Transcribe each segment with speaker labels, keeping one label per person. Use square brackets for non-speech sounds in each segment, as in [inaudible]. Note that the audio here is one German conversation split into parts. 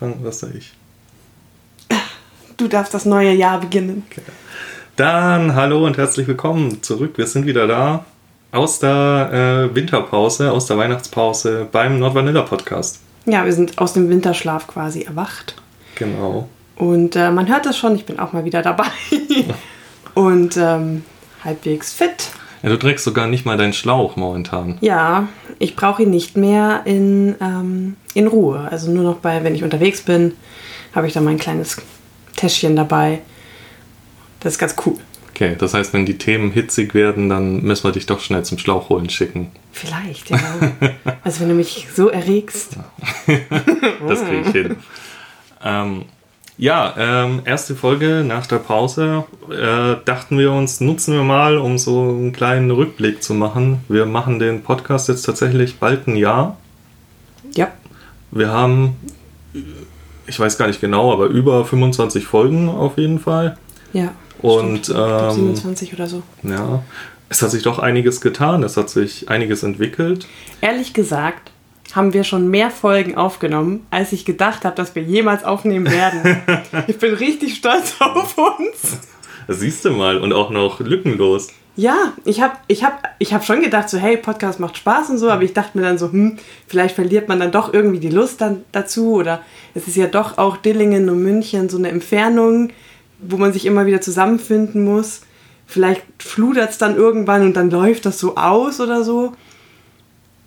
Speaker 1: Anfangen? Was soll ich?
Speaker 2: Du darfst das neue Jahr beginnen.
Speaker 1: Okay. Dann hallo und herzlich willkommen zurück. Wir sind wieder da aus der äh, Winterpause, aus der Weihnachtspause beim Nordvanilla Podcast.
Speaker 2: Ja, wir sind aus dem Winterschlaf quasi erwacht.
Speaker 1: Genau.
Speaker 2: Und äh, man hört das schon, ich bin auch mal wieder dabei. [laughs] und ähm, halbwegs fit.
Speaker 1: Ja, du trägst sogar nicht mal deinen Schlauch momentan.
Speaker 2: Ja, ich brauche ihn nicht mehr in, ähm, in Ruhe. Also nur noch bei, wenn ich unterwegs bin, habe ich da mein kleines Täschchen dabei. Das ist ganz cool.
Speaker 1: Okay, das heißt, wenn die Themen hitzig werden, dann müssen wir dich doch schnell zum Schlauch holen schicken.
Speaker 2: Vielleicht, ja. also wenn du mich so erregst. [laughs]
Speaker 1: das kriege ich hin. Ähm, ja, ähm, erste Folge nach der Pause äh, dachten wir uns, nutzen wir mal, um so einen kleinen Rückblick zu machen. Wir machen den Podcast jetzt tatsächlich bald ein Jahr.
Speaker 2: Ja.
Speaker 1: Wir haben, ich weiß gar nicht genau, aber über 25 Folgen auf jeden Fall.
Speaker 2: Ja.
Speaker 1: Und ähm,
Speaker 2: 27 oder so.
Speaker 1: Ja, es hat sich doch einiges getan, es hat sich einiges entwickelt.
Speaker 2: Ehrlich gesagt, haben wir schon mehr Folgen aufgenommen, als ich gedacht habe, dass wir jemals aufnehmen werden. [laughs] ich bin richtig stolz [laughs] auf uns.
Speaker 1: Das siehst du mal und auch noch lückenlos.
Speaker 2: Ja, ich habe ich hab, ich hab schon gedacht, so hey, Podcast macht Spaß und so, aber ich dachte mir dann so, hm, vielleicht verliert man dann doch irgendwie die Lust dann dazu oder es ist ja doch auch Dillingen und München so eine Entfernung, wo man sich immer wieder zusammenfinden muss. Vielleicht fludert es dann irgendwann und dann läuft das so aus oder so.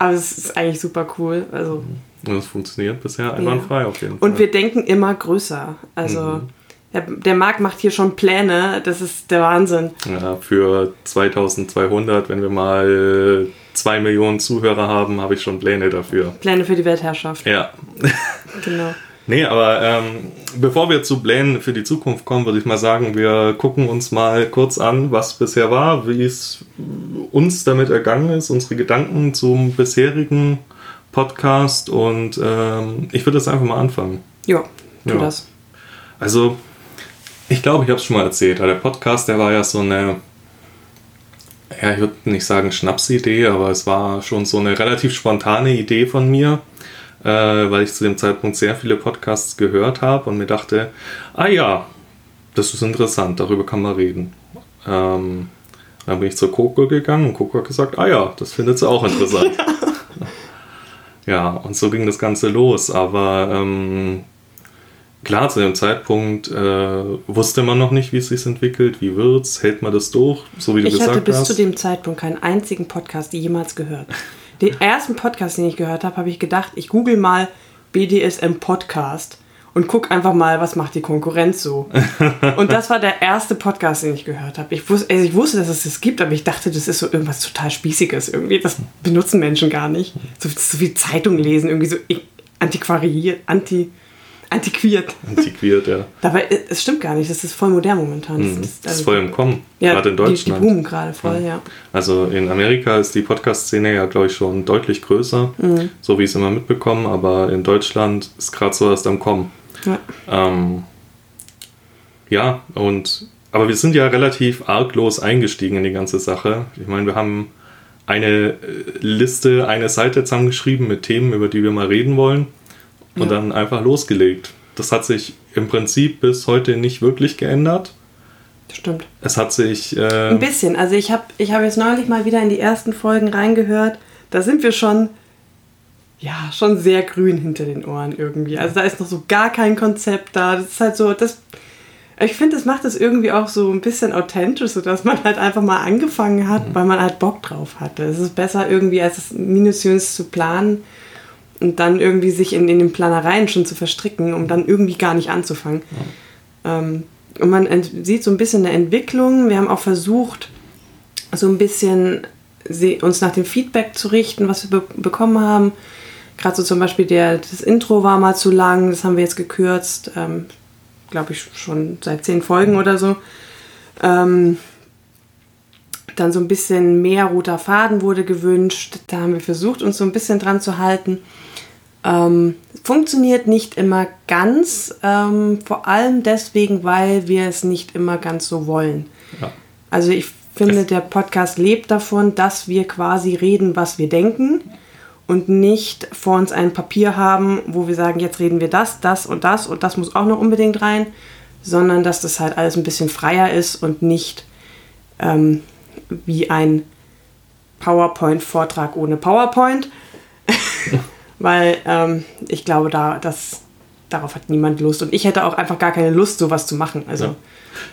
Speaker 2: Aber es ist eigentlich super cool. Also,
Speaker 1: und es funktioniert bisher einwandfrei ja. auf jeden
Speaker 2: Fall. Und wir denken immer größer. Also mhm. der, der Marc macht hier schon Pläne. Das ist der Wahnsinn.
Speaker 1: Ja, für 2200, wenn wir mal zwei Millionen Zuhörer haben, habe ich schon Pläne dafür.
Speaker 2: Pläne für die Weltherrschaft.
Speaker 1: Ja.
Speaker 2: genau. [laughs]
Speaker 1: Nee, aber ähm, bevor wir zu Plänen für die Zukunft kommen, würde ich mal sagen, wir gucken uns mal kurz an, was bisher war, wie es uns damit ergangen ist, unsere Gedanken zum bisherigen Podcast und ähm, ich würde jetzt einfach mal anfangen.
Speaker 2: Ja, tu ja. das.
Speaker 1: Also, ich glaube, ich habe es schon mal erzählt. Der Podcast, der war ja so eine, ja, ich würde nicht sagen Schnapsidee, aber es war schon so eine relativ spontane Idee von mir äh, weil ich zu dem Zeitpunkt sehr viele Podcasts gehört habe und mir dachte, ah ja, das ist interessant, darüber kann man reden. Ähm, dann bin ich zur Coco gegangen und Coco hat gesagt, ah ja, das findet sie auch interessant. [laughs] ja, und so ging das Ganze los. Aber ähm, klar, zu dem Zeitpunkt äh, wusste man noch nicht, wie es sich entwickelt, wie wird's, hält man das durch, so wie du
Speaker 2: ich
Speaker 1: gesagt hast.
Speaker 2: Ich hatte bis zu dem Zeitpunkt keinen einzigen Podcast jemals gehört. Den ersten Podcast, den ich gehört habe, habe ich gedacht, ich google mal BDSM Podcast und guck einfach mal, was macht die Konkurrenz so. [laughs] und das war der erste Podcast, den ich gehört habe. Ich wusste, also ich wusste, dass es das gibt, aber ich dachte, das ist so irgendwas total Spießiges. Irgendwie, das benutzen Menschen gar nicht. So, so wie Zeitung lesen, irgendwie so antiquariert, anti Antiquiert.
Speaker 1: Antiquiert, ja.
Speaker 2: Dabei, äh, es stimmt gar nicht, das ist voll modern momentan.
Speaker 1: Das,
Speaker 2: mhm,
Speaker 1: ist, das also, ist voll im Kommen, ja, gerade in Deutschland.
Speaker 2: Die, die boomen gerade voll, ja. ja.
Speaker 1: Also in Amerika ist die Podcast-Szene ja, glaube ich, schon deutlich größer, mhm. so wie ich es immer mitbekommen, aber in Deutschland ist gerade so erst am Kommen. Ja. Ähm, ja, und aber wir sind ja relativ arglos eingestiegen in die ganze Sache. Ich meine, wir haben eine äh, Liste, eine Seite zusammengeschrieben mit Themen, über die wir mal reden wollen und ja. dann einfach losgelegt. Das hat sich im Prinzip bis heute nicht wirklich geändert.
Speaker 2: Stimmt.
Speaker 1: Es hat sich. Äh
Speaker 2: Ein bisschen. Also ich habe ich hab jetzt neulich mal wieder in die ersten Folgen reingehört. Da sind wir schon, ja, schon sehr grün hinter den Ohren irgendwie. Also da ist noch so gar kein Konzept da. Das ist halt so, das. Ich finde, das macht es irgendwie auch so ein bisschen authentisch, sodass man halt einfach mal angefangen hat, mhm. weil man halt Bock drauf hatte. Es ist besser irgendwie, als es minutiös zu planen und dann irgendwie sich in, in den Planereien schon zu verstricken, um dann irgendwie gar nicht anzufangen. Ja. Ähm, und man sieht so ein bisschen eine Entwicklung. Wir haben auch versucht, so ein bisschen uns nach dem Feedback zu richten, was wir be bekommen haben. Gerade so zum Beispiel der, das Intro war mal zu lang, das haben wir jetzt gekürzt, ähm, glaube ich schon seit zehn Folgen oder so. Ähm, dann so ein bisschen mehr roter Faden wurde gewünscht. Da haben wir versucht, uns so ein bisschen dran zu halten. Ähm, funktioniert nicht immer ganz, ähm, vor allem deswegen, weil wir es nicht immer ganz so wollen. Ja. Also ich finde, der Podcast lebt davon, dass wir quasi reden, was wir denken und nicht vor uns ein Papier haben, wo wir sagen, jetzt reden wir das, das und das und das muss auch noch unbedingt rein, sondern dass das halt alles ein bisschen freier ist und nicht ähm, wie ein PowerPoint-Vortrag ohne PowerPoint. [laughs] Weil ähm, ich glaube, da, das, darauf hat niemand Lust. Und ich hätte auch einfach gar keine Lust, sowas zu machen. Also,
Speaker 1: ja.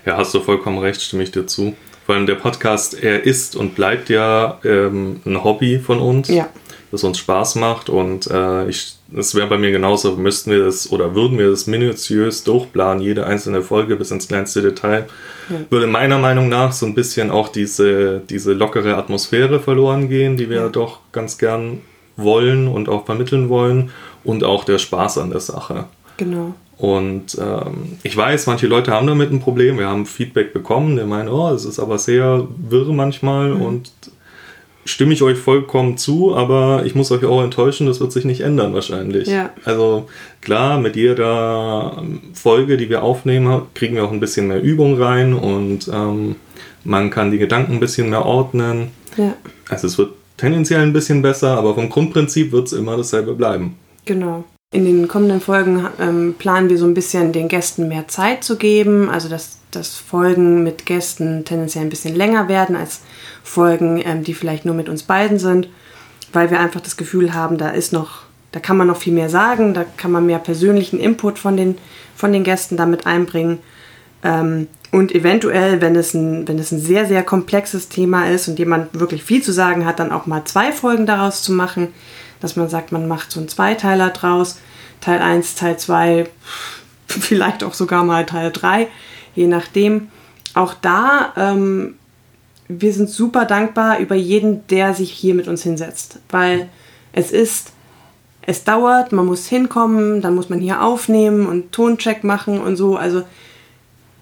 Speaker 1: ja hast du vollkommen recht, stimme ich dir zu. Vor allem der Podcast, er ist und bleibt ja ähm, ein Hobby von uns. Ja das uns Spaß macht. Und äh, es wäre bei mir genauso, müssten wir das oder würden wir das minutiös durchplanen, jede einzelne Folge bis ins kleinste Detail, ja. würde meiner Meinung nach so ein bisschen auch diese, diese lockere Atmosphäre verloren gehen, die wir ja. doch ganz gern wollen und auch vermitteln wollen und auch der Spaß an der Sache.
Speaker 2: Genau.
Speaker 1: Und ähm, ich weiß, manche Leute haben damit ein Problem. Wir haben Feedback bekommen, der meinen, oh, es ist aber sehr wirr manchmal mhm. und stimme ich euch vollkommen zu, aber ich muss euch auch enttäuschen, das wird sich nicht ändern wahrscheinlich. Ja. Also klar, mit jeder Folge, die wir aufnehmen, kriegen wir auch ein bisschen mehr Übung rein und ähm, man kann die Gedanken ein bisschen mehr ordnen. Ja. Also es wird tendenziell ein bisschen besser, aber vom Grundprinzip wird es immer dasselbe bleiben.
Speaker 2: Genau. In den kommenden Folgen ähm, planen wir so ein bisschen den Gästen mehr Zeit zu geben, also dass, dass Folgen mit Gästen tendenziell ein bisschen länger werden als Folgen, ähm, die vielleicht nur mit uns beiden sind, weil wir einfach das Gefühl haben, da ist noch, da kann man noch viel mehr sagen, da kann man mehr persönlichen Input von den, von den Gästen damit einbringen. Ähm, und eventuell, wenn es, ein, wenn es ein sehr, sehr komplexes Thema ist und jemand wirklich viel zu sagen hat, dann auch mal zwei Folgen daraus zu machen, dass man sagt, man macht so einen Zweiteiler draus, Teil 1, Teil 2, [laughs] vielleicht auch sogar mal Teil 3, je nachdem. Auch da ähm, wir sind super dankbar über jeden, der sich hier mit uns hinsetzt, weil es ist, es dauert, man muss hinkommen, dann muss man hier aufnehmen und Toncheck machen und so. Also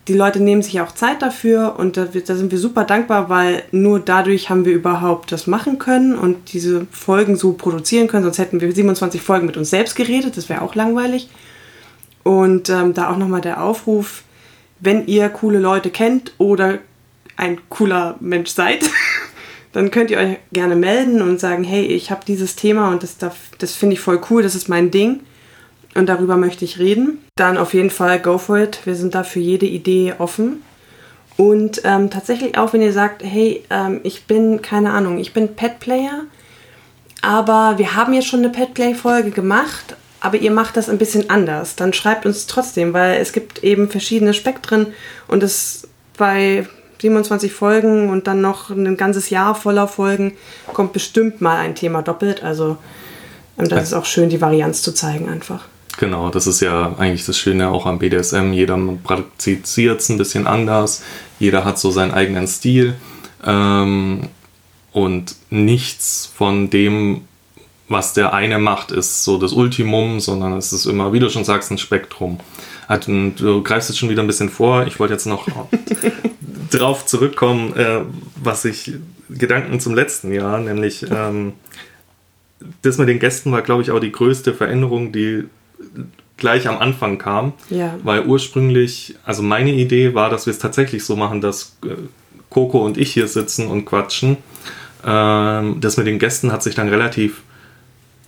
Speaker 2: die Leute nehmen sich auch Zeit dafür und da, da, sind wir super dankbar, weil nur dadurch haben wir überhaupt das machen können und diese Folgen so produzieren können. Sonst hätten wir 27 Folgen mit uns selbst geredet, das wäre auch langweilig. Und ähm, da auch nochmal der Aufruf, wenn ihr coole Leute kennt oder ein cooler Mensch seid, [laughs] dann könnt ihr euch gerne melden und sagen, hey, ich habe dieses Thema und das, das finde ich voll cool, das ist mein Ding und darüber möchte ich reden. Dann auf jeden Fall go for it. Wir sind da für jede Idee offen. Und ähm, tatsächlich auch, wenn ihr sagt, hey, ähm, ich bin, keine Ahnung, ich bin Pet-Player, aber wir haben jetzt schon eine Pet-Play-Folge gemacht, aber ihr macht das ein bisschen anders, dann schreibt uns trotzdem, weil es gibt eben verschiedene Spektren und es bei 27 Folgen und dann noch ein ganzes Jahr voller Folgen, kommt bestimmt mal ein Thema doppelt. Also und das ist auch schön, die Varianz zu zeigen einfach.
Speaker 1: Genau, das ist ja eigentlich das Schöne auch am BDSM. Jeder praktiziert es ein bisschen anders. Jeder hat so seinen eigenen Stil. Ähm, und nichts von dem, was der eine macht, ist so das Ultimum, sondern es ist immer, wie du schon sagst, ein Spektrum. Du greifst jetzt schon wieder ein bisschen vor. Ich wollte jetzt noch [laughs] drauf zurückkommen, äh, was ich Gedanken zum letzten Jahr, nämlich ähm, das mit den Gästen war, glaube ich, auch die größte Veränderung, die gleich am Anfang kam. Ja. Weil ursprünglich, also meine Idee war, dass wir es tatsächlich so machen, dass äh, Coco und ich hier sitzen und quatschen. Ähm, das mit den Gästen hat sich dann relativ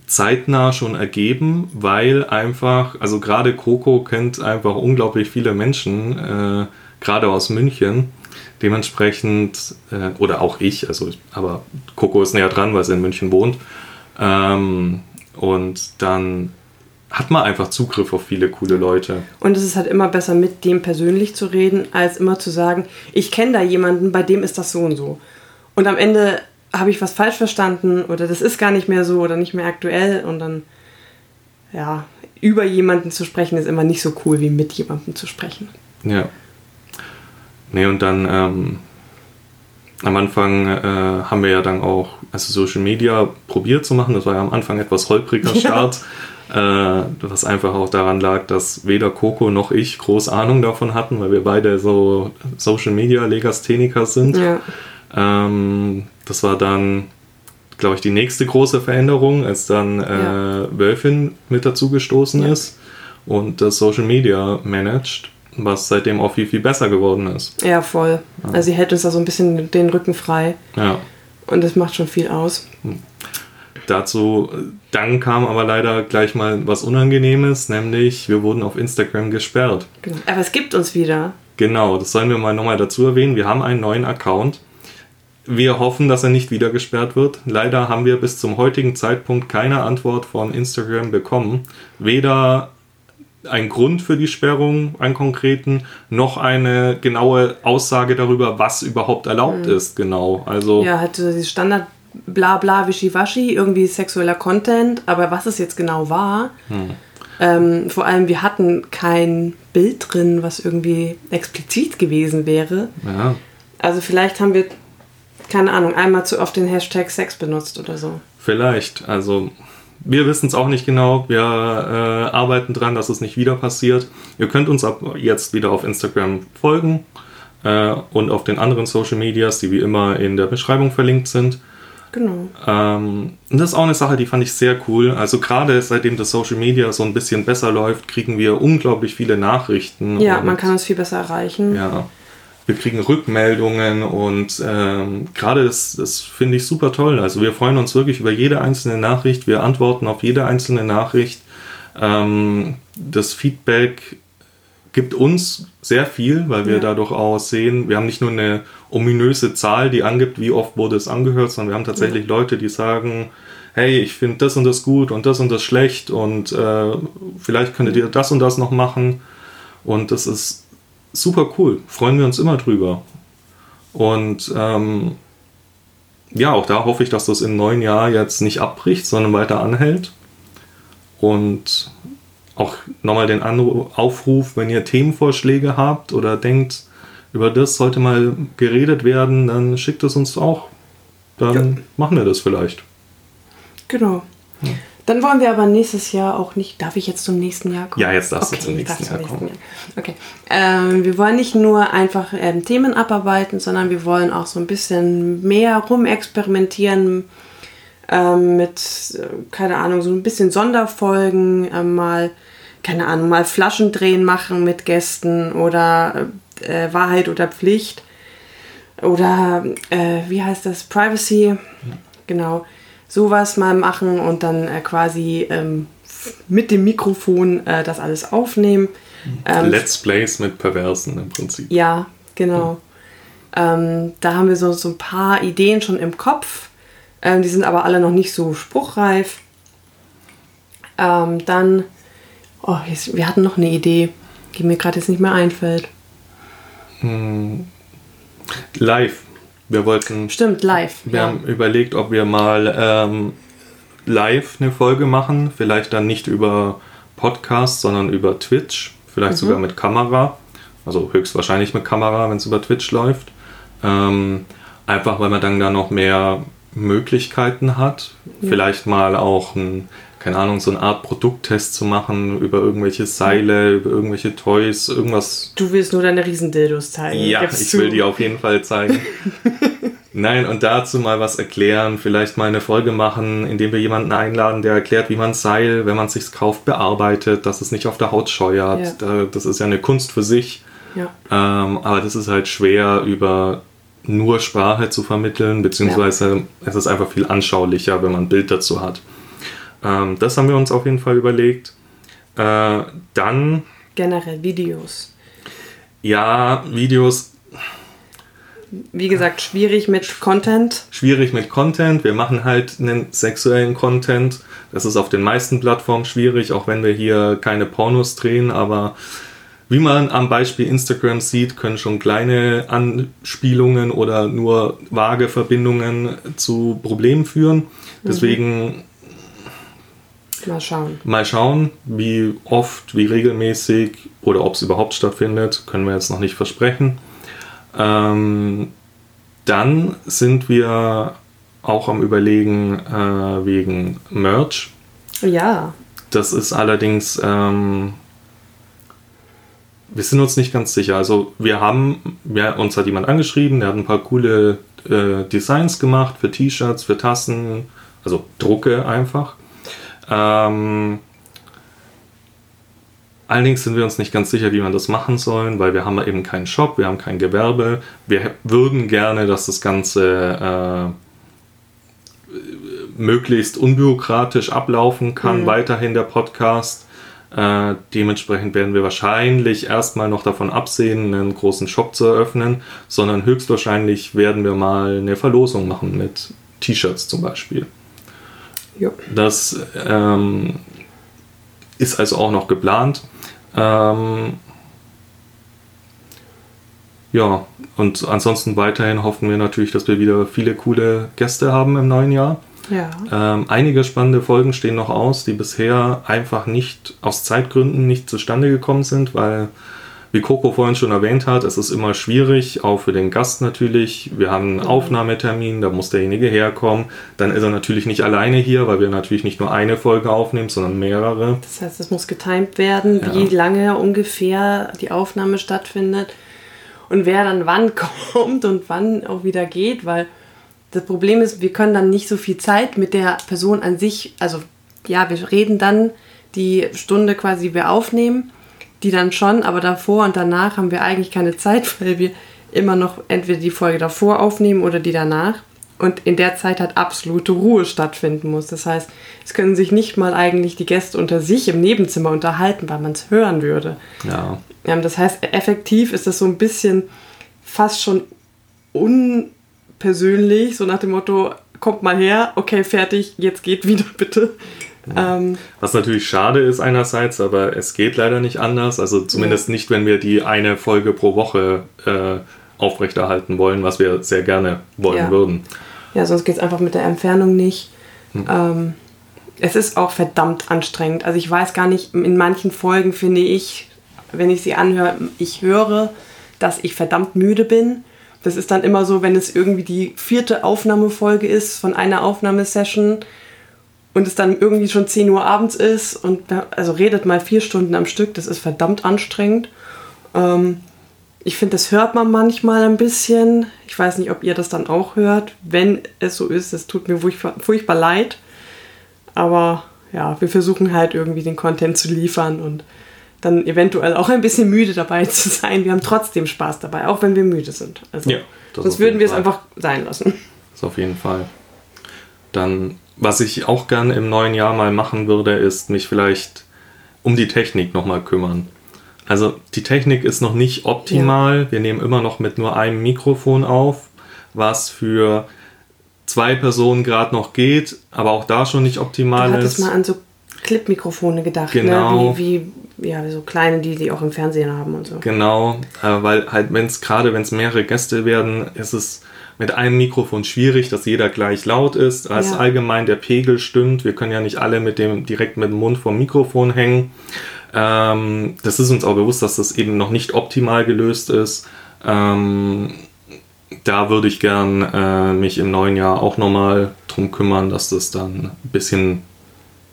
Speaker 1: zeitnah schon ergeben, weil einfach, also gerade Coco kennt einfach unglaublich viele Menschen, äh, gerade aus München. Dementsprechend, äh, oder auch ich, also aber Coco ist näher dran, weil sie in München wohnt. Ähm, und dann hat man einfach Zugriff auf viele coole Leute.
Speaker 2: Und es ist halt immer besser, mit dem persönlich zu reden, als immer zu sagen, ich kenne da jemanden, bei dem ist das so und so. Und am Ende habe ich was falsch verstanden oder das ist gar nicht mehr so oder nicht mehr aktuell und dann, ja, über jemanden zu sprechen ist immer nicht so cool, wie mit jemandem zu sprechen.
Speaker 1: Ja. Nee, und dann ähm, am Anfang äh, haben wir ja dann auch also Social Media probiert zu machen. Das war ja am Anfang etwas holpriger [laughs] Start, äh, was einfach auch daran lag, dass weder Coco noch ich groß Ahnung davon hatten, weil wir beide so Social Media Legastheniker sind. Ja. Ähm, das war dann, glaube ich, die nächste große Veränderung, als dann äh, ja. Wölfin mit dazugestoßen ja. ist und das Social Media managt was seitdem auch viel, viel besser geworden ist.
Speaker 2: Ja, voll. Also sie hält uns da so ein bisschen den Rücken frei. Ja. Und das macht schon viel aus.
Speaker 1: Dazu, dann kam aber leider gleich mal was Unangenehmes, nämlich wir wurden auf Instagram gesperrt.
Speaker 2: Genau. Aber es gibt uns wieder.
Speaker 1: Genau, das sollen wir mal nochmal dazu erwähnen. Wir haben einen neuen Account. Wir hoffen, dass er nicht wieder gesperrt wird. Leider haben wir bis zum heutigen Zeitpunkt keine Antwort von Instagram bekommen. Weder ein Grund für die Sperrung, einen konkreten, noch eine genaue Aussage darüber, was überhaupt erlaubt mhm. ist, genau. Also
Speaker 2: ja, halt so dieses Standard bla bla wischiwaschi, irgendwie sexueller Content, aber was es jetzt genau war, hm. ähm, vor allem wir hatten kein Bild drin, was irgendwie explizit gewesen wäre.
Speaker 1: Ja.
Speaker 2: Also vielleicht haben wir, keine Ahnung, einmal zu oft den Hashtag Sex benutzt oder so.
Speaker 1: Vielleicht, also wir wissen es auch nicht genau. Wir äh, arbeiten dran, dass es nicht wieder passiert. Ihr könnt uns ab jetzt wieder auf Instagram folgen äh, und auf den anderen Social Medias, die wie immer in der Beschreibung verlinkt sind.
Speaker 2: Genau.
Speaker 1: Ähm, und das ist auch eine Sache, die fand ich sehr cool. Also gerade seitdem das Social Media so ein bisschen besser läuft, kriegen wir unglaublich viele Nachrichten.
Speaker 2: Ja, man kann uns viel besser erreichen.
Speaker 1: Ja wir kriegen Rückmeldungen und ähm, gerade das, das finde ich super toll. Also wir freuen uns wirklich über jede einzelne Nachricht, wir antworten auf jede einzelne Nachricht. Ähm, das Feedback gibt uns sehr viel, weil wir ja. dadurch auch sehen, wir haben nicht nur eine ominöse Zahl, die angibt, wie oft wurde es angehört, sondern wir haben tatsächlich ja. Leute, die sagen, hey, ich finde das und das gut und das und das schlecht und äh, vielleicht könntet ihr das und das noch machen. Und das ist super cool. Freuen wir uns immer drüber. Und ähm, ja, auch da hoffe ich, dass das im neuen Jahr jetzt nicht abbricht, sondern weiter anhält. Und auch nochmal den Aufruf, wenn ihr Themenvorschläge habt oder denkt, über das sollte mal geredet werden, dann schickt es uns auch. Dann ja. machen wir das vielleicht.
Speaker 2: Genau. Ja. Dann wollen wir aber nächstes Jahr auch nicht. Darf ich jetzt zum nächsten Jahr kommen?
Speaker 1: Ja, jetzt darfst okay, du zum nächsten Jahr kommen. Jahr.
Speaker 2: Okay. Ähm, wir wollen nicht nur einfach ähm, Themen abarbeiten, sondern wir wollen auch so ein bisschen mehr rumexperimentieren ähm, mit, äh, keine Ahnung, so ein bisschen Sonderfolgen, äh, mal, keine Ahnung, mal Flaschendrehen machen mit Gästen oder äh, Wahrheit oder Pflicht. Oder äh, wie heißt das? Privacy. Genau sowas mal machen und dann äh, quasi ähm, mit dem Mikrofon äh, das alles aufnehmen.
Speaker 1: Ähm, Let's Plays mit Perversen im Prinzip.
Speaker 2: Ja, genau. Ja. Ähm, da haben wir so, so ein paar Ideen schon im Kopf. Ähm, die sind aber alle noch nicht so spruchreif. Ähm, dann, oh, jetzt, wir hatten noch eine Idee, die mir gerade jetzt nicht mehr einfällt.
Speaker 1: Hm. Live wir wollten.
Speaker 2: Stimmt, live.
Speaker 1: Wir ja. haben überlegt, ob wir mal ähm, live eine Folge machen. Vielleicht dann nicht über Podcast, sondern über Twitch. Vielleicht mhm. sogar mit Kamera. Also höchstwahrscheinlich mit Kamera, wenn es über Twitch läuft. Ähm, einfach weil man dann da noch mehr Möglichkeiten hat. Ja. Vielleicht mal auch ein keine Ahnung, so eine Art Produkttest zu machen über irgendwelche Seile, über irgendwelche Toys, irgendwas.
Speaker 2: Du willst nur deine Riesendildos zeigen.
Speaker 1: Ja, ich will die auf jeden Fall zeigen. [laughs] Nein, und dazu mal was erklären, vielleicht mal eine Folge machen, indem wir jemanden einladen, der erklärt, wie man Seil, wenn man es sich kauft, bearbeitet, dass es nicht auf der Haut scheuert. Ja. Das ist ja eine Kunst für sich.
Speaker 2: Ja.
Speaker 1: Ähm, aber das ist halt schwer über nur Sprache zu vermitteln, beziehungsweise ja. es ist einfach viel anschaulicher, wenn man ein Bild dazu hat. Ähm, das haben wir uns auf jeden Fall überlegt. Äh, dann.
Speaker 2: Generell Videos.
Speaker 1: Ja, Videos.
Speaker 2: Wie gesagt, schwierig mit Content.
Speaker 1: Schwierig mit Content. Wir machen halt einen sexuellen Content. Das ist auf den meisten Plattformen schwierig, auch wenn wir hier keine Pornos drehen, aber wie man am Beispiel Instagram sieht, können schon kleine Anspielungen oder nur vage Verbindungen zu Problemen führen. Deswegen
Speaker 2: Mal schauen.
Speaker 1: Mal schauen, wie oft, wie regelmäßig oder ob es überhaupt stattfindet, können wir jetzt noch nicht versprechen. Ähm, dann sind wir auch am Überlegen äh, wegen Merch.
Speaker 2: Ja.
Speaker 1: Das ist allerdings, ähm, wir sind uns nicht ganz sicher. Also wir haben, ja, uns hat jemand angeschrieben, der hat ein paar coole äh, Designs gemacht für T-Shirts, für Tassen, also Drucke einfach. Ähm, allerdings sind wir uns nicht ganz sicher, wie man das machen sollen, weil wir haben eben keinen Shop, wir haben kein Gewerbe. Wir würden gerne, dass das Ganze äh, möglichst unbürokratisch ablaufen kann, mhm. weiterhin der Podcast. Äh, dementsprechend werden wir wahrscheinlich erstmal noch davon absehen, einen großen Shop zu eröffnen, sondern höchstwahrscheinlich werden wir mal eine Verlosung machen mit T-Shirts zum Beispiel. Ja. Das ähm, ist also auch noch geplant. Ähm, ja, und ansonsten weiterhin hoffen wir natürlich, dass wir wieder viele coole Gäste haben im neuen Jahr. Ja. Ähm, einige spannende Folgen stehen noch aus, die bisher einfach nicht aus Zeitgründen nicht zustande gekommen sind, weil, wie Coco vorhin schon erwähnt hat, es ist immer schwierig, auch für den Gast natürlich. Wir haben einen mhm. Aufnahmetermin, da muss derjenige herkommen. Dann ist er natürlich nicht alleine hier, weil wir natürlich nicht nur eine Folge aufnehmen, sondern mehrere.
Speaker 2: Das heißt, es muss getimt werden, ja. wie lange ungefähr die Aufnahme stattfindet und wer dann wann [laughs] kommt und wann auch wieder geht, weil das Problem ist, wir können dann nicht so viel Zeit mit der Person an sich, also ja, wir reden dann die Stunde quasi, die wir aufnehmen, die dann schon, aber davor und danach haben wir eigentlich keine Zeit, [laughs] weil wir immer noch entweder die Folge davor aufnehmen oder die danach. Und in der Zeit hat absolute Ruhe stattfinden muss. Das heißt, es können sich nicht mal eigentlich die Gäste unter sich im Nebenzimmer unterhalten, weil man es hören würde. Ja. Das heißt, effektiv ist das so ein bisschen fast schon un persönlich, so nach dem Motto, kommt mal her, okay, fertig, jetzt geht wieder [laughs] bitte.
Speaker 1: Ja. Ähm, Was natürlich schade ist einerseits, aber es geht leider nicht anders. Also zumindest ja. nicht, wenn wir die eine Folge pro Woche äh, aufrechterhalten wollen, was wir sehr gerne wollen
Speaker 2: ja.
Speaker 1: würden.
Speaker 2: Ja, sonst geht es einfach mit der Entfernung nicht. Hm. Ähm, es ist auch verdammt anstrengend. Also ich weiß gar nicht, in manchen Folgen finde ich, wenn ich sie anhöre, ich höre, dass ich verdammt müde bin. Das ist dann immer so, wenn es irgendwie die vierte Aufnahmefolge ist von einer Aufnahmesession und es dann irgendwie schon 10 Uhr abends ist und also redet mal vier Stunden am Stück, das ist verdammt anstrengend. Ähm, ich finde, das hört man manchmal ein bisschen. Ich weiß nicht, ob ihr das dann auch hört. Wenn es so ist, es tut mir furchtbar, furchtbar leid. Aber ja, wir versuchen halt irgendwie den Content zu liefern und dann eventuell auch ein bisschen müde dabei [laughs] zu sein. Wir haben trotzdem Spaß dabei, auch wenn wir müde sind. Also, ja, sonst würden wir es einfach sein lassen.
Speaker 1: Das auf jeden Fall. Dann, was ich auch gerne im neuen Jahr mal machen würde, ist mich vielleicht um die Technik nochmal kümmern. Also die Technik ist noch nicht optimal. Ja. Wir nehmen immer noch mit nur einem Mikrofon auf, was für zwei Personen gerade noch geht, aber auch da schon nicht optimal
Speaker 2: du ist. Du mal an so Clip-Mikrofone gedacht, ne? genau. ne? wie, wie ja, so kleine, die die auch im Fernsehen haben und so.
Speaker 1: Genau, äh, weil halt, wenn es gerade, wenn es mehrere Gäste werden, ist es mit einem Mikrofon schwierig, dass jeder gleich laut ist, als ja. allgemein der Pegel stimmt. Wir können ja nicht alle mit dem direkt mit dem Mund vom Mikrofon hängen. Ähm, das ist uns auch bewusst, dass das eben noch nicht optimal gelöst ist. Ähm, da würde ich gern äh, mich im neuen Jahr auch nochmal drum kümmern, dass das dann ein bisschen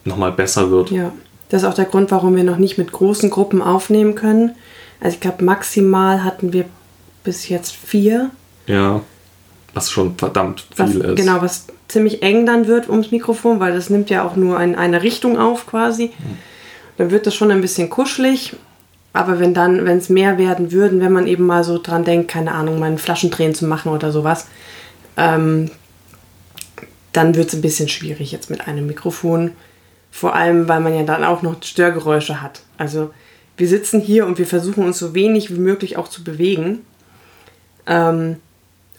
Speaker 1: nochmal besser wird.
Speaker 2: Ja, das ist auch der Grund, warum wir noch nicht mit großen Gruppen aufnehmen können. Also ich glaube, maximal hatten wir bis jetzt vier.
Speaker 1: Ja, was schon verdammt viel
Speaker 2: was,
Speaker 1: ist.
Speaker 2: Genau, was ziemlich eng dann wird ums Mikrofon, weil das nimmt ja auch nur in eine Richtung auf quasi. Hm. Dann wird das schon ein bisschen kuschelig. Aber wenn dann, wenn es mehr werden würden, wenn man eben mal so dran denkt, keine Ahnung, mal einen Flaschendrehen zu machen oder sowas, ähm, dann wird es ein bisschen schwierig jetzt mit einem Mikrofon. Vor allem, weil man ja dann auch noch Störgeräusche hat. Also wir sitzen hier und wir versuchen uns so wenig wie möglich auch zu bewegen, ähm,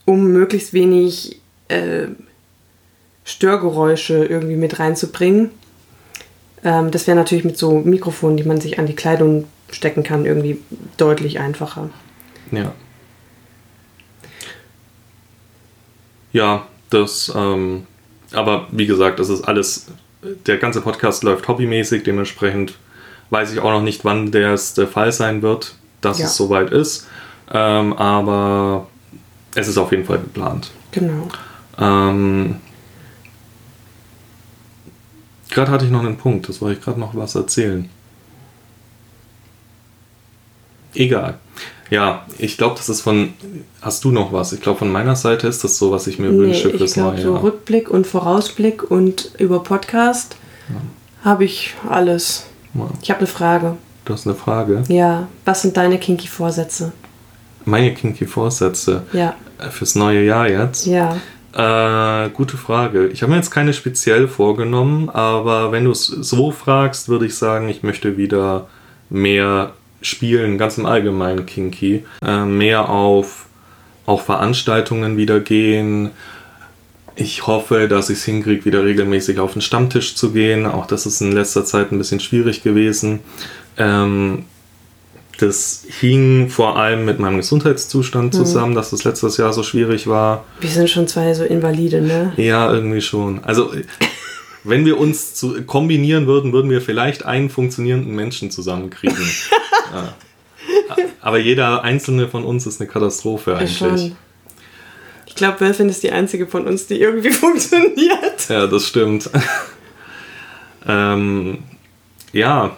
Speaker 2: um möglichst wenig äh, Störgeräusche irgendwie mit reinzubringen. Ähm, das wäre natürlich mit so Mikrofonen, die man sich an die Kleidung stecken kann, irgendwie deutlich einfacher.
Speaker 1: Ja. Ja, das, ähm, aber wie gesagt, das ist alles der ganze Podcast läuft hobbymäßig, dementsprechend weiß ich auch noch nicht, wann der Fall sein wird, dass ja. es soweit ist. Ähm, aber es ist auf jeden Fall geplant.
Speaker 2: Genau.
Speaker 1: Ähm, gerade hatte ich noch einen Punkt, das wollte ich gerade noch was erzählen. Egal. Ja, ich glaube, das ist von. Hast du noch was? Ich glaube, von meiner Seite ist das so, was ich mir nee, wünsche fürs
Speaker 2: ich neue so. Rückblick und Vorausblick und über Podcast ja. habe ich alles. Ja. Ich habe eine Frage.
Speaker 1: Du hast eine Frage?
Speaker 2: Ja. Was sind deine kinky Vorsätze?
Speaker 1: Meine kinky Vorsätze?
Speaker 2: Ja.
Speaker 1: Fürs neue Jahr jetzt?
Speaker 2: Ja.
Speaker 1: Äh, gute Frage. Ich habe mir jetzt keine speziell vorgenommen, aber wenn du es so fragst, würde ich sagen, ich möchte wieder mehr spielen, ganz im Allgemeinen Kinky. Äh, mehr auf auch Veranstaltungen wieder gehen. Ich hoffe, dass ich es hinkriege, wieder regelmäßig auf den Stammtisch zu gehen. Auch das ist in letzter Zeit ein bisschen schwierig gewesen. Ähm, das hing vor allem mit meinem Gesundheitszustand
Speaker 2: Mhm.
Speaker 1: zusammen, dass das letztes Jahr so schwierig war.
Speaker 2: Wir sind schon zwei so Invalide, ne?
Speaker 1: Ja, irgendwie schon. Also, wenn wir uns zu kombinieren würden, würden wir vielleicht einen funktionierenden Menschen zusammenkriegen. [laughs] ja. Aber jeder einzelne von uns ist eine Katastrophe eigentlich.
Speaker 2: Schon. Ich glaube, Wölfin ist die einzige von uns, die irgendwie [laughs] funktioniert.
Speaker 1: Ja, das stimmt. [laughs] ähm, ja,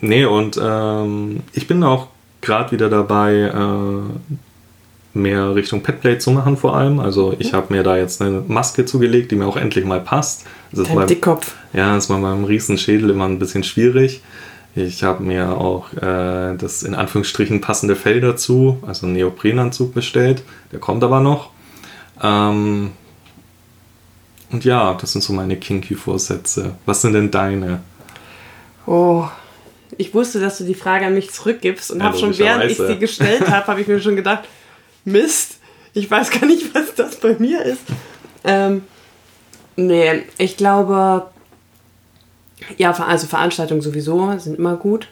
Speaker 1: nee, und ähm, ich bin auch gerade wieder dabei, äh, mehr Richtung Petplay zu machen vor allem. Also ich habe mir da jetzt eine Maske zugelegt, die mir auch endlich mal passt. Das ist beim,
Speaker 2: Dickkopf.
Speaker 1: ja, das war beim Riesenschädel immer ein bisschen schwierig. Ich habe mir auch äh, das in Anführungsstrichen passende Fell dazu, also einen Neoprenanzug bestellt. Der kommt aber noch. Ähm, und ja, das sind so meine Kinky-Vorsätze. Was sind denn deine?
Speaker 2: Oh, ich wusste, dass du die Frage an mich zurückgibst und
Speaker 1: Ja,
Speaker 2: habe schon während ich sie gestellt habe, habe ich mir schon gedacht, [laughs] Mist, ich weiß gar nicht, was das bei mir ist. Ähm, nee, ich glaube, ja, also Veranstaltungen sowieso sind immer gut.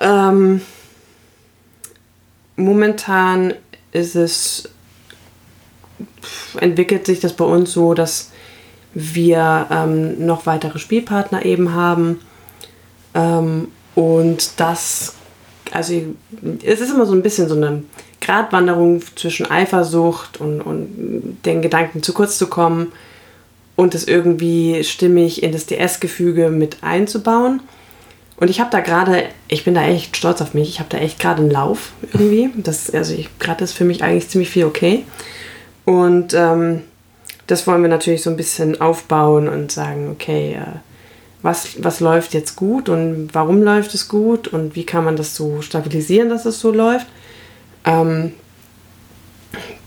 Speaker 2: Ähm, momentan ist es, entwickelt sich das bei uns so, dass wir ähm, noch weitere Spielpartner eben haben. Ähm, und das, also es ist immer so ein bisschen so eine Gratwanderung zwischen Eifersucht und, und den Gedanken zu kurz zu kommen und es irgendwie stimmig in das DS-Gefüge mit einzubauen. Und ich habe da gerade, ich bin da echt stolz auf mich, ich habe da echt gerade einen Lauf irgendwie. Das, also gerade ist für mich eigentlich ziemlich viel okay. Und ähm, das wollen wir natürlich so ein bisschen aufbauen und sagen, okay, äh, was, was läuft jetzt gut und warum läuft es gut und wie kann man das so stabilisieren, dass es so läuft. Ähm,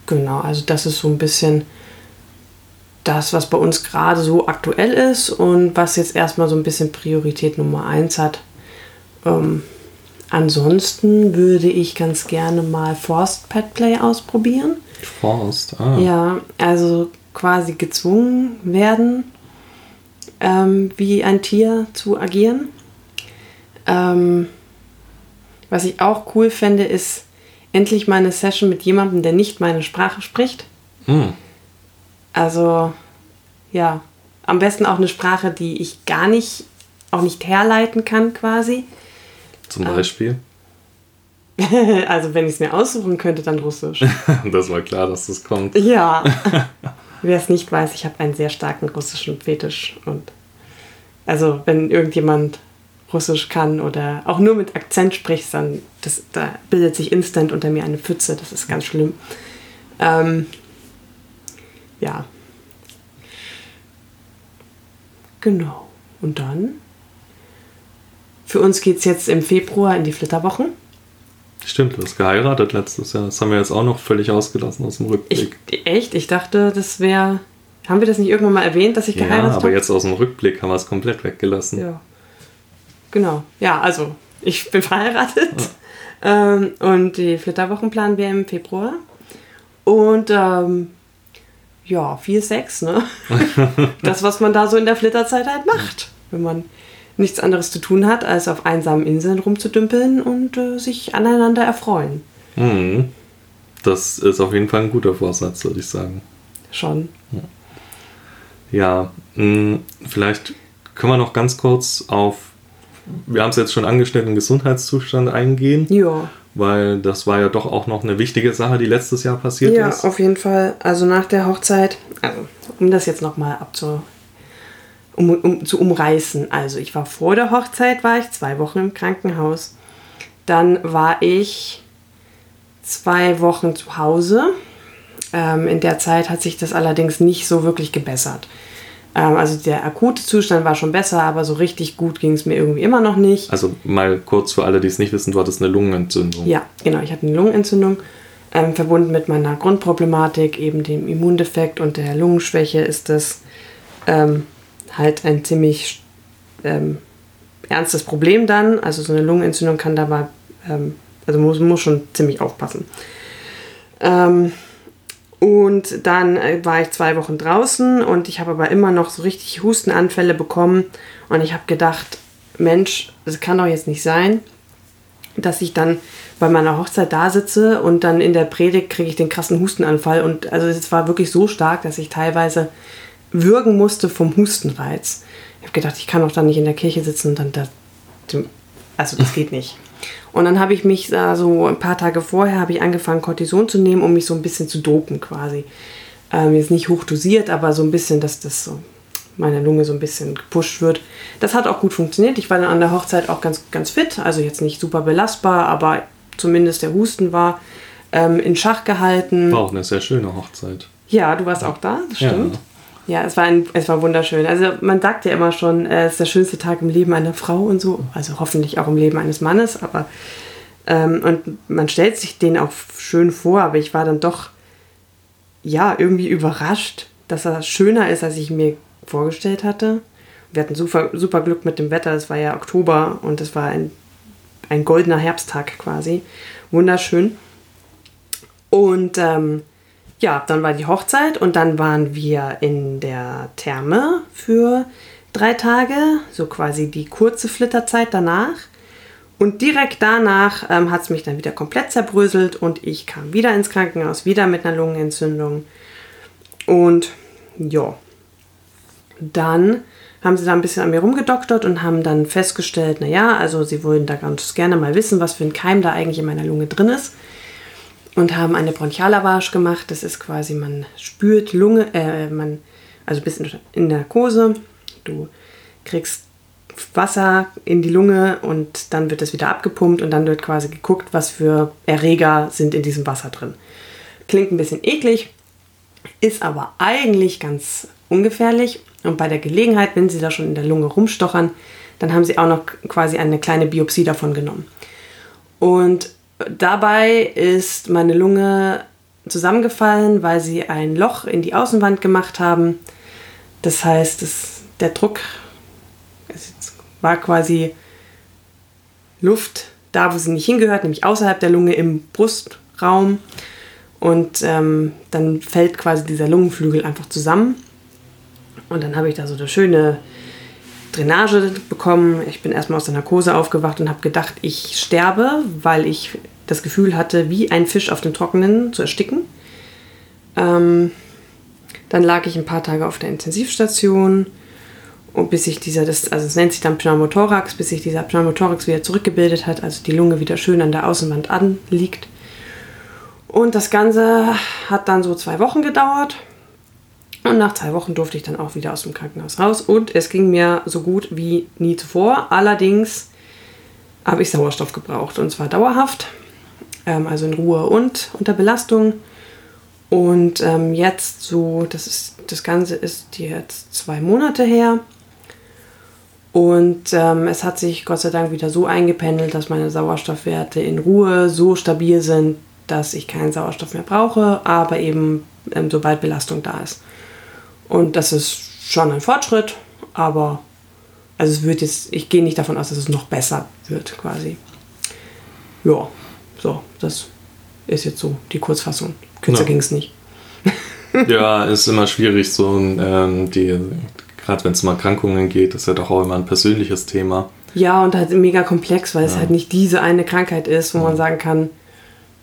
Speaker 2: genau, also das ist so ein bisschen das, was bei uns gerade so aktuell ist und was jetzt erstmal so ein bisschen Priorität Nummer eins hat. Ähm, ansonsten würde ich ganz gerne mal Forced Pet Play ausprobieren.
Speaker 1: Forst. Ah.
Speaker 2: Ja, also quasi gezwungen werden, ähm, wie ein Tier zu agieren. Ähm, was ich auch cool fände, ist endlich mal eine Session mit jemandem, der nicht meine Sprache spricht.
Speaker 1: Hm.
Speaker 2: Also, ja, am besten auch eine Sprache, die ich gar nicht, auch nicht herleiten kann quasi.
Speaker 1: Zum Beispiel. [laughs]
Speaker 2: also, wenn ich es mir aussuchen könnte, dann Russisch. [laughs]
Speaker 1: Das war klar, dass das kommt.
Speaker 2: Ja. [laughs] Wer es nicht weiß, ich habe einen sehr starken russischen Fetisch. Und also, wenn irgendjemand Russisch kann oder auch nur mit Akzent spricht, dann das, da bildet sich instant unter mir eine Pfütze. Das ist ganz schlimm. Ähm, ja. Genau. Und dann? Für uns geht es jetzt im Februar in die Flitterwochen.
Speaker 1: Stimmt, du hast geheiratet letztes Jahr. Das haben wir jetzt auch noch völlig ausgelassen aus dem
Speaker 2: Ich,
Speaker 1: Rückblick.
Speaker 2: echt? Ich dachte, das wäre. Haben wir das nicht irgendwann mal erwähnt, dass ich
Speaker 1: ja,
Speaker 2: geheiratet
Speaker 1: aber
Speaker 2: habe?
Speaker 1: jetzt aus dem Rückblick haben wir es komplett weggelassen.
Speaker 2: Ja. Genau. Ja, also, ich bin [laughs] verheiratet. Ähm, und die Flitterwochen planen wir im Februar. Und ähm, ja, viel Sex, ne? [laughs] das, was man da so in der Flitterzeit halt macht. Wenn man nichts anderes zu tun hat, als auf einsamen Inseln rumzudümpeln und äh, sich aneinander erfreuen.
Speaker 1: Mhm. Das ist auf jeden Fall ein guter Vorsatz, würde ich sagen.
Speaker 2: Schon.
Speaker 1: Ja, mh, vielleicht können wir noch ganz kurz auf, wir haben es jetzt schon angeschnitten, Gesundheitszustand eingehen,
Speaker 2: Ja.
Speaker 1: weil das war ja doch auch noch eine wichtige Sache, die letztes Jahr passiert
Speaker 2: Ja,
Speaker 1: ist.
Speaker 2: auf jeden Fall. Also nach der Hochzeit, also um das jetzt nochmal abzu, um, um, zu umreißen. Also ich war vor der Hochzeit, war ich zwei Wochen im Krankenhaus. Dann war ich zwei Wochen zu Hause. Ähm, in der Zeit hat sich das allerdings nicht so wirklich gebessert. Ähm, also der akute Zustand war schon besser, aber so richtig gut ging es mir irgendwie immer noch nicht.
Speaker 1: Also mal kurz für alle, die es nicht wissen, du hattest eine Lungenentzündung.
Speaker 2: Ja, genau. Ich hatte eine Lungenentzündung. Ähm, verbunden mit meiner Grundproblematik, eben dem Immundefekt und der Lungenschwäche, ist das ähm, halt ein ziemlich ähm, ernstes Problem dann. Also so eine Lungenentzündung kann dabei, ähm, also muss, muss schon ziemlich aufpassen. Ähm, und dann äh, war ich zwei Wochen draußen und ich habe aber immer noch so richtig Hustenanfälle bekommen. Und ich habe gedacht, Mensch, das kann doch jetzt nicht sein, dass ich dann bei meiner Hochzeit da sitze und dann in der Predigt kriege ich den krassen Hustenanfall. Und also es war wirklich so stark, dass ich teilweise würgen musste vom Hustenreiz. Ich habe gedacht, ich kann doch dann nicht in der Kirche sitzen und dann da. Also das geht nicht. Und dann habe ich mich da so ein paar Tage vorher habe ich angefangen Cortison zu nehmen, um mich so ein bisschen zu dopen quasi. Ähm, jetzt nicht hochdosiert, aber so ein bisschen, dass das so meine Lunge so ein bisschen gepusht wird. Das hat auch gut funktioniert. Ich war dann an der Hochzeit auch ganz, ganz fit. Also jetzt nicht super belastbar, aber zumindest der Husten war ähm, in Schach gehalten.
Speaker 1: War auch eine sehr schöne Hochzeit.
Speaker 2: Ja, du warst auch da, das stimmt. Ja. Ja, es war, ein, es war wunderschön. Also man sagt ja immer schon, äh, es ist der schönste Tag im Leben einer Frau und so. Also hoffentlich auch im Leben eines Mannes. Aber ähm, und man stellt sich den auch schön vor, aber ich war dann doch ja irgendwie überrascht, dass er schöner ist, als ich mir vorgestellt hatte. Wir hatten super, super Glück mit dem Wetter. Es war ja Oktober und es war ein, ein goldener Herbsttag quasi. Wunderschön. Und ähm, ja, dann war die Hochzeit und dann waren wir in der Therme für drei Tage, so quasi die kurze Flitterzeit danach. Und direkt danach ähm, hat es mich dann wieder komplett zerbröselt und ich kam wieder ins Krankenhaus, wieder mit einer Lungenentzündung. Und ja, dann haben sie da ein bisschen an mir rumgedoktert und haben dann festgestellt, naja, also sie wollen da ganz gerne mal wissen, was für ein Keim da eigentlich in meiner Lunge drin ist und haben eine Bronchiallavage gemacht. Das ist quasi, man spürt Lunge, äh, man, also bist in Narkose, du kriegst Wasser in die Lunge und dann wird es wieder abgepumpt und dann wird quasi geguckt, was für Erreger sind in diesem Wasser drin. Klingt ein bisschen eklig, ist aber eigentlich ganz ungefährlich und bei der Gelegenheit, wenn sie da schon in der Lunge rumstochern, dann haben sie auch noch quasi eine kleine Biopsie davon genommen. Und Dabei ist meine Lunge zusammengefallen, weil sie ein Loch in die Außenwand gemacht haben. Das heißt, das, der Druck war quasi Luft da, wo sie nicht hingehört, nämlich außerhalb der Lunge im Brustraum. Und ähm, dann fällt quasi dieser Lungenflügel einfach zusammen. Und dann habe ich da so eine schöne Drainage bekommen. Ich bin erstmal aus der Narkose aufgewacht und habe gedacht, ich sterbe, weil ich das Gefühl hatte, wie ein Fisch auf dem Trockenen zu ersticken. Ähm, dann lag ich ein paar Tage auf der Intensivstation und bis sich dieser, das, also es nennt sich dann Pneumothorax, bis sich dieser Pneumothorax wieder zurückgebildet hat, also die Lunge wieder schön an der Außenwand anliegt. Und das Ganze hat dann so zwei Wochen gedauert. Und nach zwei Wochen durfte ich dann auch wieder aus dem Krankenhaus raus. Und es ging mir so gut wie nie zuvor. Allerdings habe ich Sauerstoff gebraucht. Und zwar dauerhaft. Ähm, also in Ruhe und unter Belastung. Und ähm, jetzt so, das ist, das Ganze ist jetzt zwei Monate her. Und ähm, es hat sich Gott sei Dank wieder so eingependelt, dass meine Sauerstoffwerte in Ruhe so stabil sind, dass ich keinen Sauerstoff mehr brauche, aber eben ähm, sobald Belastung da ist. Und das ist schon ein Fortschritt, aber also es wird jetzt, ich gehe nicht davon aus, dass es noch besser wird quasi. Ja, so, das ist jetzt so die Kurzfassung. Kürzer ja. ging es nicht. [laughs]
Speaker 1: ja, ist immer schwierig, so ähm, die, gerade wenn es um Erkrankungen geht, ist ja doch auch immer ein persönliches Thema.
Speaker 2: Ja, und halt mega komplex, weil ja. es halt nicht diese eine Krankheit ist, wo ja. man sagen kann,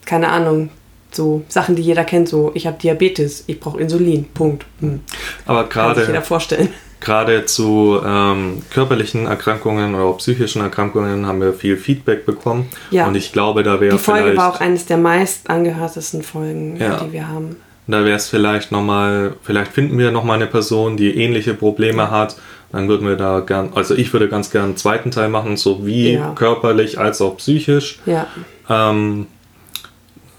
Speaker 2: keine Ahnung, so Sachen, die jeder kennt, so ich habe Diabetes, ich brauche Insulin, Punkt. Hm.
Speaker 1: Aber gerade
Speaker 2: jeder vorstellen. [laughs]
Speaker 1: Gerade zu ähm, körperlichen Erkrankungen oder auch psychischen Erkrankungen haben wir viel Feedback bekommen. Ja. Und ich glaube, da wäre
Speaker 2: Die Folge war auch eines der meist angehörtesten Folgen, ja. die wir haben.
Speaker 1: Da wäre es vielleicht nochmal, vielleicht finden wir nochmal eine Person, die ähnliche Probleme hat. Dann würden wir da gern, also ich würde ganz gern einen zweiten Teil machen, sowie ja. körperlich als auch psychisch.
Speaker 2: Ja.
Speaker 1: Ähm,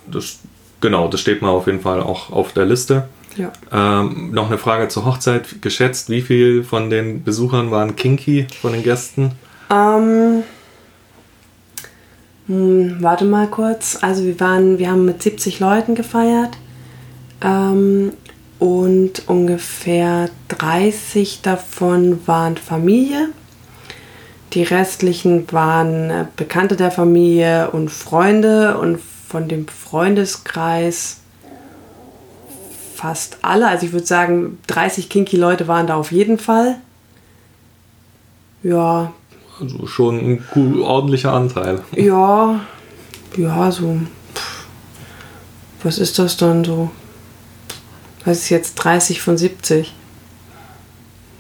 Speaker 1: das Genau, das steht mal auf jeden Fall auch auf der Liste.
Speaker 2: Ja.
Speaker 1: Ähm, noch eine Frage zur Hochzeit. Geschätzt, wie viel von den Besuchern waren kinky, von den Gästen?
Speaker 2: Ähm, Hm, warte mal kurz. Also wir waren, wir haben mit 70 Leuten gefeiert. Ähm, und ungefähr 30 davon waren Familie. Die restlichen waren äh, Bekannte der Familie und Freunde und von dem Freundeskreis fast alle. Also ich würde sagen, 30 Kinky-Leute waren da auf jeden Fall. Ja.
Speaker 1: Also schon ein gut, ordentlicher Anteil.
Speaker 2: Ja, ja, so. Pff, was ist das dann so? Was ist jetzt 30 von 70?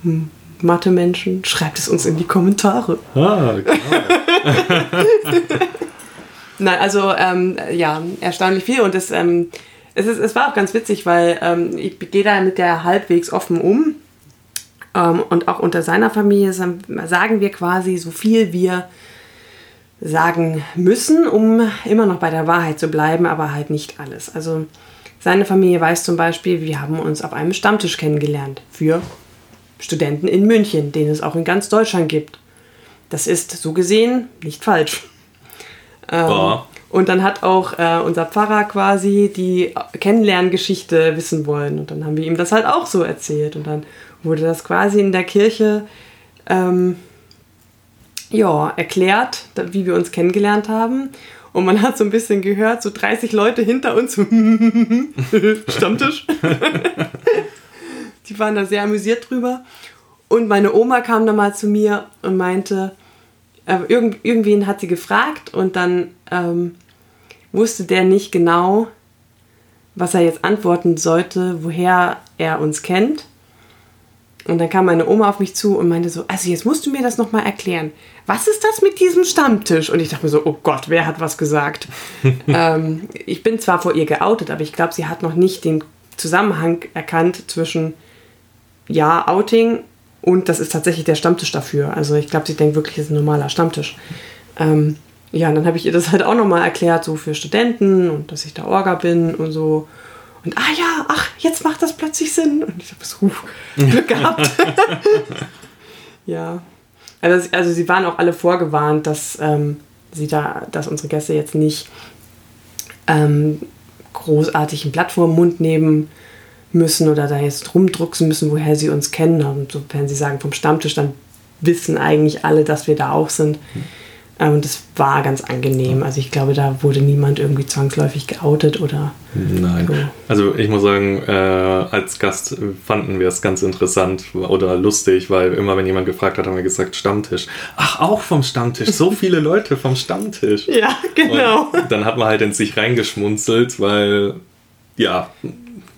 Speaker 2: Hm. Mathe-Menschen, schreibt es uns in die Kommentare. Ah, genau. [laughs] Nein, also ähm, ja, erstaunlich viel und es, ähm, es, ist, es war auch ganz witzig, weil ähm, ich gehe da mit der halbwegs offen um ähm, und auch unter seiner Familie sagen wir quasi so viel wir sagen müssen, um immer noch bei der Wahrheit zu bleiben, aber halt nicht alles. Also seine Familie weiß zum Beispiel, wir haben uns auf einem Stammtisch kennengelernt für Studenten in München, den es auch in ganz Deutschland gibt. Das ist so gesehen nicht falsch. Ähm, Und dann hat auch äh, unser Pfarrer quasi die Kennenlerngeschichte wissen wollen. Und dann haben wir ihm das halt auch so erzählt. Und dann wurde das quasi in der Kirche ähm, ja, erklärt, wie wir uns kennengelernt haben. Und man hat so ein bisschen gehört, so 30 Leute hinter uns, [laughs] Stammtisch. [laughs] Die waren da sehr amüsiert drüber. Und meine Oma kam dann mal zu mir und meinte, äh, irgend, irgendwen hat sie gefragt und dann ähm, wusste der nicht genau, was er jetzt antworten sollte, woher er uns kennt. Und dann kam meine Oma auf mich zu und meinte so, also jetzt musst du mir das nochmal erklären. Was ist das mit diesem Stammtisch? Und ich dachte mir so, oh Gott, wer hat was gesagt? [laughs] ähm, ich bin zwar vor ihr geoutet, aber ich glaube, sie hat noch nicht den Zusammenhang erkannt zwischen ja, Outing und das ist tatsächlich der Stammtisch dafür. Also ich glaube, sie denkt wirklich, es ist ein normaler Stammtisch. Ähm, ja, und dann habe ich ihr das halt auch nochmal erklärt, so für Studenten und dass ich da Orga bin und so. Und ah ja, ach, jetzt macht das plötzlich Sinn. Und ich habe so, uh, Glück [laughs] gehabt. [laughs] ja. Also, also sie waren auch alle vorgewarnt, dass ähm, sie da, dass unsere Gäste jetzt nicht ähm, großartig ein Blatt vor den Mund nehmen müssen oder da jetzt rumdrucksen müssen, woher sie uns kennen. Und wenn sie sagen vom Stammtisch, dann wissen eigentlich alle, dass wir da auch sind. Ähm, und das war ganz angenehm. Also ich glaube, da wurde niemand irgendwie zwangsläufig geoutet oder.
Speaker 1: Nein. So. Also ich muss sagen, äh, als Gast fanden wir es ganz interessant oder lustig, weil immer wenn jemand gefragt hat, haben wir gesagt Stammtisch. Ach, auch vom Stammtisch. So viele Leute vom Stammtisch. [laughs]
Speaker 2: ja, genau.
Speaker 1: Und dann hat man halt in sich reingeschmunzelt, weil ja.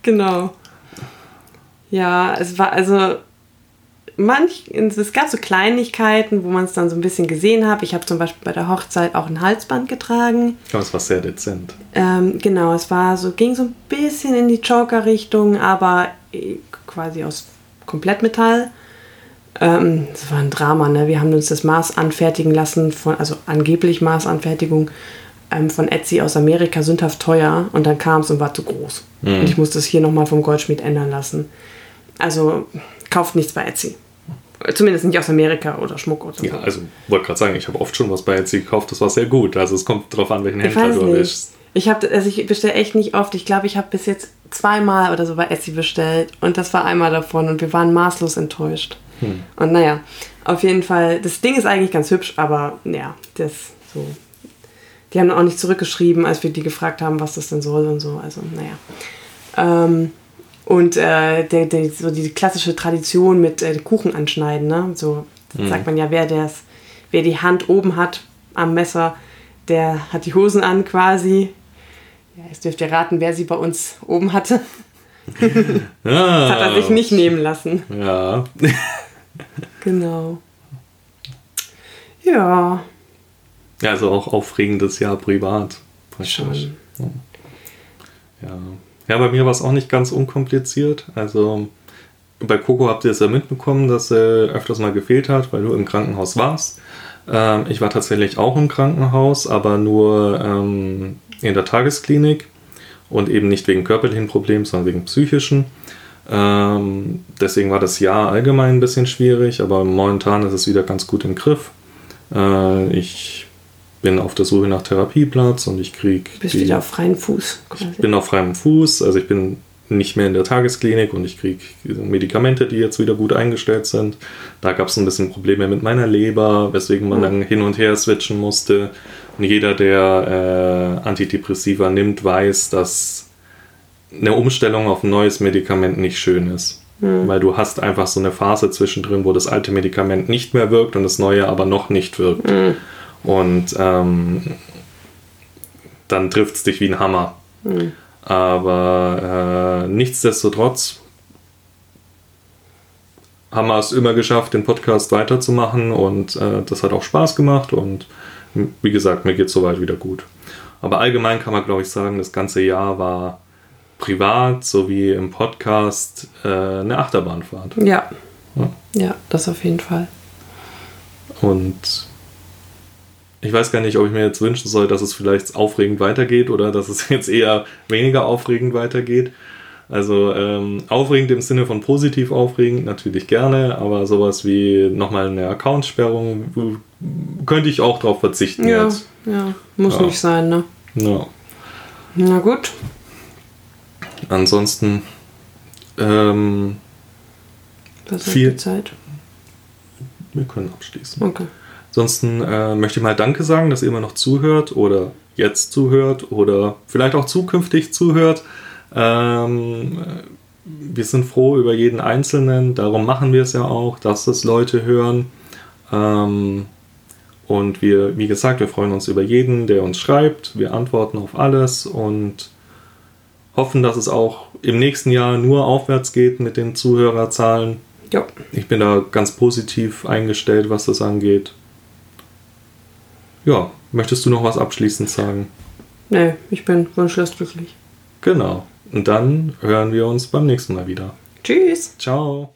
Speaker 2: Genau. Ja, es war also manch, es gab so Kleinigkeiten, wo man es dann so ein bisschen gesehen hat. Ich habe zum Beispiel bei der Hochzeit auch ein Halsband getragen.
Speaker 1: Aber es war sehr dezent.
Speaker 2: Ähm, genau, es war so, ging so ein bisschen in die Joker-Richtung, aber äh, quasi aus Komplettmetall. Ähm, das war ein Drama, ne? Wir haben uns das Maß anfertigen lassen, von, also angeblich Maßanfertigung ähm, von Etsy aus Amerika, sündhaft teuer. Und dann kam es und war zu groß. Mhm. Und ich musste es hier nochmal vom Goldschmied ändern lassen. Also kauft nichts bei Etsy. Zumindest nicht aus Amerika oder Schmuck oder
Speaker 1: so. Ja, also wollte gerade sagen, ich habe oft schon was bei Etsy gekauft, das war sehr gut. Also es kommt darauf an, welchen Händler du erwischst.
Speaker 2: Ich habe, also ich bestelle echt nicht oft. Ich glaube, ich habe bis jetzt zweimal oder so bei Etsy bestellt und das war einmal davon und wir waren maßlos enttäuscht. Hm. Und naja, auf jeden Fall, das Ding ist eigentlich ganz hübsch, aber ja, das so. Die haben auch nicht zurückgeschrieben, als wir die gefragt haben, was das denn soll und so. Also, naja. Ähm, und äh, der, der, so die klassische Tradition mit äh, Kuchen anschneiden, ne? So mhm. sagt man ja, wer, der's, wer die Hand oben hat am Messer, der hat die Hosen an quasi. Ja, jetzt dürft ihr raten, wer sie bei uns oben hatte. ah, [laughs] das hat er sich nicht nehmen lassen.
Speaker 1: Ja. [laughs]
Speaker 2: genau. Ja.
Speaker 1: Ja, also auch aufregendes Jahr privat. Schon. Ja. Ja, bei mir war es auch nicht ganz unkompliziert. Also bei Coco habt ihr es ja mitbekommen, dass sie öfters mal gefehlt hat, weil du im Krankenhaus warst. Ähm, ich war tatsächlich auch im Krankenhaus, aber nur ähm, in der Tagesklinik und eben nicht wegen körperlichen Problemen, sondern wegen psychischen. Ähm, deswegen war das Jahr allgemein ein bisschen schwierig, aber momentan ist es wieder ganz gut im Griff. Äh, ich bin auf der Suche nach Therapieplatz und ich krieg
Speaker 2: Bist wieder auf freiem Fuß.
Speaker 1: Ich bin auf freiem Fuß, also ich bin nicht mehr in der Tagesklinik und ich kriege Medikamente, die jetzt wieder gut eingestellt sind. Da gab es ein bisschen Probleme mit meiner Leber, weswegen man dann hin und her switchen musste. Und jeder, der äh, Antidepressiva nimmt, weiß, dass eine Umstellung auf ein neues Medikament nicht schön ist. Mhm. Weil du hast einfach so eine Phase zwischendrin, wo das alte Medikament nicht mehr wirkt und das neue aber noch nicht wirkt. Mhm. Und ähm, dann trifft es dich wie ein Hammer. Mhm. Aber äh, nichtsdestotrotz haben wir es immer geschafft, den Podcast weiterzumachen und äh, das hat auch Spaß gemacht und wie gesagt, mir geht es soweit wieder gut. Aber allgemein kann man, glaube ich, sagen, das ganze Jahr war privat sowie im Podcast äh, eine Achterbahnfahrt.
Speaker 2: Ja. ja. Ja, das auf jeden Fall.
Speaker 1: Und ich weiß gar nicht, ob ich mir jetzt wünschen soll, dass es vielleicht aufregend weitergeht oder dass es [laughs] jetzt eher weniger aufregend weitergeht. Also ähm, aufregend im Sinne von positiv aufregend natürlich gerne, aber sowas wie nochmal eine Accountsperrung könnte ich auch darauf verzichten
Speaker 2: ja,
Speaker 1: jetzt.
Speaker 2: Ja, muss ja. nicht sein, ne?
Speaker 1: Ja.
Speaker 2: Na gut.
Speaker 1: Ansonsten ähm,
Speaker 2: Was viel Zeit?
Speaker 1: Wir können abschließen.
Speaker 2: Okay.
Speaker 1: Ansonsten äh, möchte ich mal Danke sagen, dass ihr immer noch zuhört oder jetzt zuhört oder vielleicht auch zukünftig zuhört. Ähm, wir sind froh über jeden Einzelnen, darum machen wir es ja auch, dass das Leute hören. Ähm, und wir, wie gesagt, wir freuen uns über jeden, der uns schreibt. Wir antworten auf alles und hoffen, dass es auch im nächsten Jahr nur aufwärts geht mit den Zuhörerzahlen.
Speaker 2: Ja.
Speaker 1: Ich bin da ganz positiv eingestellt, was das angeht. Ja, möchtest du noch was abschließend sagen?
Speaker 2: Nee, ich bin wunschlos glücklich.
Speaker 1: Genau. Und dann hören wir uns beim nächsten Mal wieder.
Speaker 2: Tschüss.
Speaker 1: Ciao.